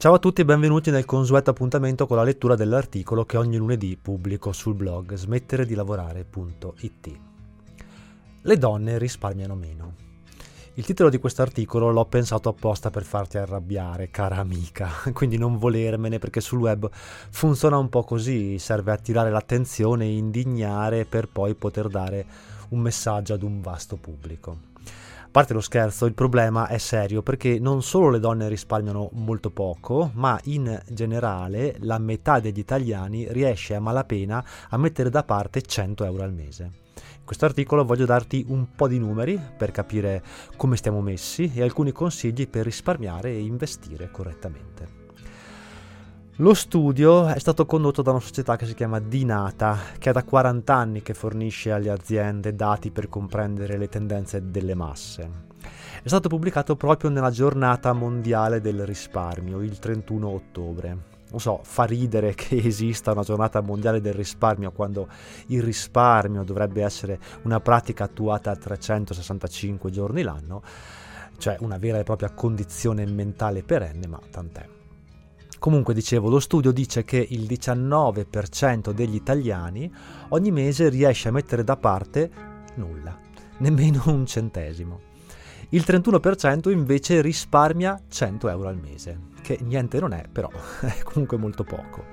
Ciao a tutti e benvenuti nel consueto appuntamento con la lettura dell'articolo che ogni lunedì pubblico sul blog smettere di lavorare.it. Le donne risparmiano meno. Il titolo di questo articolo l'ho pensato apposta per farti arrabbiare, cara amica, quindi non volermene perché sul web funziona un po' così, serve attirare l'attenzione e indignare per poi poter dare un messaggio ad un vasto pubblico. A parte lo scherzo, il problema è serio perché non solo le donne risparmiano molto poco, ma in generale la metà degli italiani riesce a malapena a mettere da parte 100 euro al mese. In questo articolo voglio darti un po' di numeri per capire come stiamo messi e alcuni consigli per risparmiare e investire correttamente. Lo studio è stato condotto da una società che si chiama Dinata, che è da 40 anni che fornisce alle aziende dati per comprendere le tendenze delle masse. È stato pubblicato proprio nella giornata mondiale del risparmio, il 31 ottobre. Non so, fa ridere che esista una giornata mondiale del risparmio quando il risparmio dovrebbe essere una pratica attuata 365 giorni l'anno, cioè una vera e propria condizione mentale perenne, ma tant'è. Comunque dicevo, lo studio dice che il 19% degli italiani ogni mese riesce a mettere da parte nulla, nemmeno un centesimo. Il 31% invece risparmia 100 euro al mese, che niente non è, però è comunque molto poco.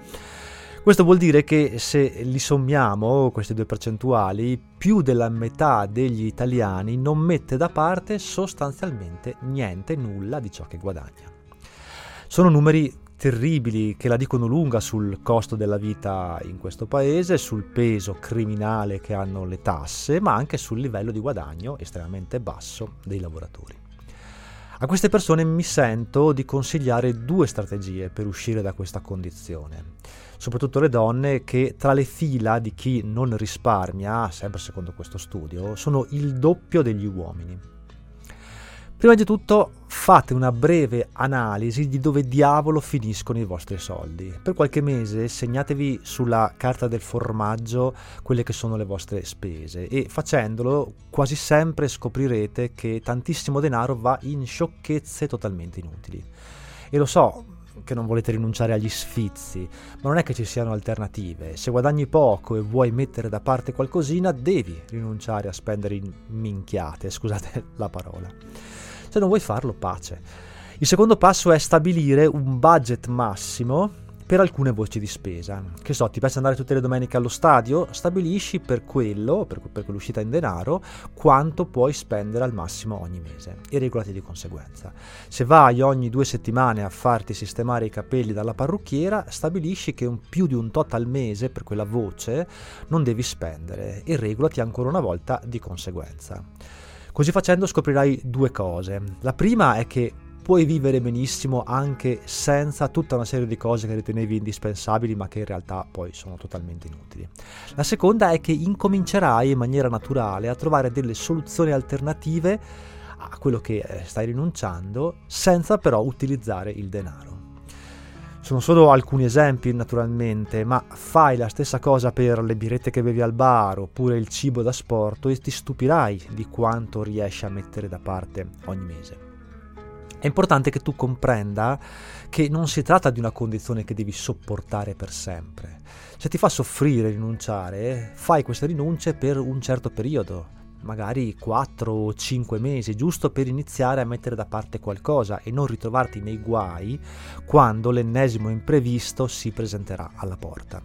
Questo vuol dire che se li sommiamo, queste due percentuali, più della metà degli italiani non mette da parte sostanzialmente niente, nulla di ciò che guadagna. Sono numeri terribili che la dicono lunga sul costo della vita in questo paese, sul peso criminale che hanno le tasse, ma anche sul livello di guadagno estremamente basso dei lavoratori. A queste persone mi sento di consigliare due strategie per uscire da questa condizione, soprattutto le donne che tra le fila di chi non risparmia, sempre secondo questo studio, sono il doppio degli uomini. Prima di tutto fate una breve analisi di dove diavolo finiscono i vostri soldi. Per qualche mese segnatevi sulla carta del formaggio quelle che sono le vostre spese e facendolo quasi sempre scoprirete che tantissimo denaro va in sciocchezze totalmente inutili. E lo so, che non volete rinunciare agli sfizi, ma non è che ci siano alternative. Se guadagni poco e vuoi mettere da parte qualcosina, devi rinunciare a spendere in minchiate, scusate la parola. Se non vuoi farlo, pace. Il secondo passo è stabilire un budget massimo per alcune voci di spesa. Che so, ti piace andare tutte le domeniche allo stadio? Stabilisci per quello, per, per quell'uscita in denaro, quanto puoi spendere al massimo ogni mese e regolati di conseguenza. Se vai ogni due settimane a farti sistemare i capelli dalla parrucchiera, stabilisci che un più di un tot al mese per quella voce non devi spendere e regolati ancora una volta di conseguenza. Così facendo scoprirai due cose. La prima è che puoi vivere benissimo anche senza tutta una serie di cose che ritenevi indispensabili ma che in realtà poi sono totalmente inutili. La seconda è che incomincerai in maniera naturale a trovare delle soluzioni alternative a quello che eh, stai rinunciando senza però utilizzare il denaro. Sono solo alcuni esempi naturalmente, ma fai la stessa cosa per le birrette che bevi al bar oppure il cibo da sport e ti stupirai di quanto riesci a mettere da parte ogni mese. È importante che tu comprenda che non si tratta di una condizione che devi sopportare per sempre. Se ti fa soffrire rinunciare, fai queste rinunce per un certo periodo, magari 4 o 5 mesi, giusto per iniziare a mettere da parte qualcosa e non ritrovarti nei guai quando l'ennesimo imprevisto si presenterà alla porta.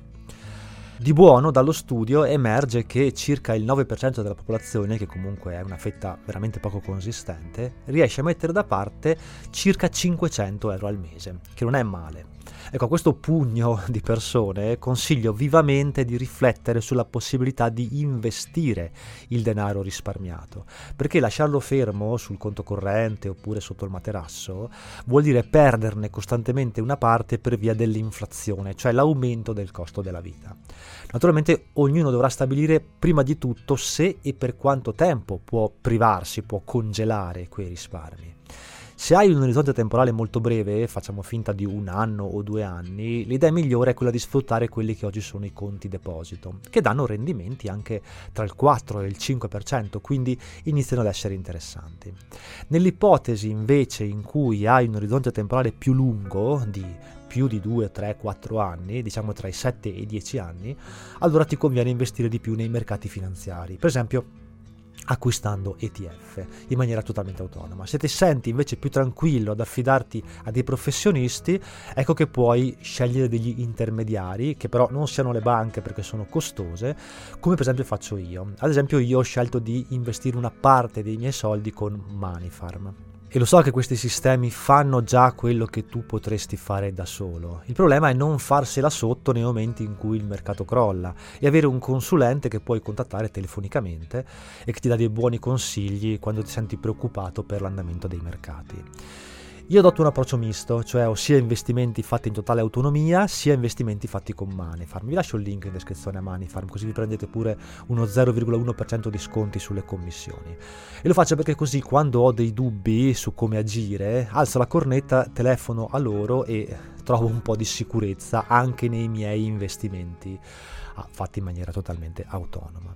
Di buono dallo studio emerge che circa il 9% della popolazione, che comunque è una fetta veramente poco consistente, riesce a mettere da parte circa 500 euro al mese, che non è male. Ecco, a questo pugno di persone consiglio vivamente di riflettere sulla possibilità di investire il denaro risparmiato, perché lasciarlo fermo sul conto corrente oppure sotto il materasso vuol dire perderne costantemente una parte per via dell'inflazione, cioè l'aumento del costo della vita. Naturalmente ognuno dovrà stabilire prima di tutto se e per quanto tempo può privarsi, può congelare quei risparmi. Se hai un orizzonte temporale molto breve, facciamo finta di un anno o due anni, l'idea migliore è quella di sfruttare quelli che oggi sono i conti deposito, che danno rendimenti anche tra il 4 e il 5%, quindi iniziano ad essere interessanti. Nell'ipotesi invece in cui hai un orizzonte temporale più lungo, di più di 2, 3, 4 anni, diciamo tra i 7 e i 10 anni, allora ti conviene investire di più nei mercati finanziari. Per esempio, acquistando ETF in maniera totalmente autonoma. Se ti senti invece più tranquillo ad affidarti a dei professionisti, ecco che puoi scegliere degli intermediari che però non siano le banche perché sono costose, come per esempio faccio io. Ad esempio io ho scelto di investire una parte dei miei soldi con Moneyfarm. E lo so che questi sistemi fanno già quello che tu potresti fare da solo. Il problema è non farsela sotto nei momenti in cui il mercato crolla e avere un consulente che puoi contattare telefonicamente e che ti dà dei buoni consigli quando ti senti preoccupato per l'andamento dei mercati. Io adotto un approccio misto, cioè ho sia investimenti fatti in totale autonomia, sia investimenti fatti con Moneyfarm. Vi lascio il link in descrizione a Moneyfarm, così vi prendete pure uno 0,1% di sconti sulle commissioni. E lo faccio perché così quando ho dei dubbi su come agire, alzo la cornetta, telefono a loro e trovo un po' di sicurezza anche nei miei investimenti ah, fatti in maniera totalmente autonoma.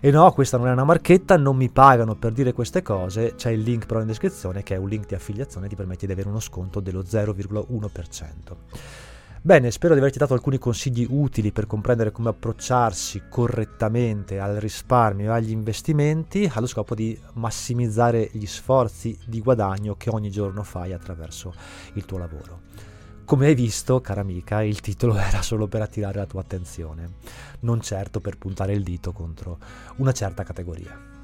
E no, questa non è una marchetta, non mi pagano per dire queste cose, c'è il link però in descrizione che è un link di affiliazione che ti permette di avere uno sconto dello 0,1%. Bene, spero di averti dato alcuni consigli utili per comprendere come approcciarsi correttamente al risparmio e agli investimenti allo scopo di massimizzare gli sforzi di guadagno che ogni giorno fai attraverso il tuo lavoro. Come hai visto, cara amica, il titolo era solo per attirare la tua attenzione, non certo per puntare il dito contro una certa categoria.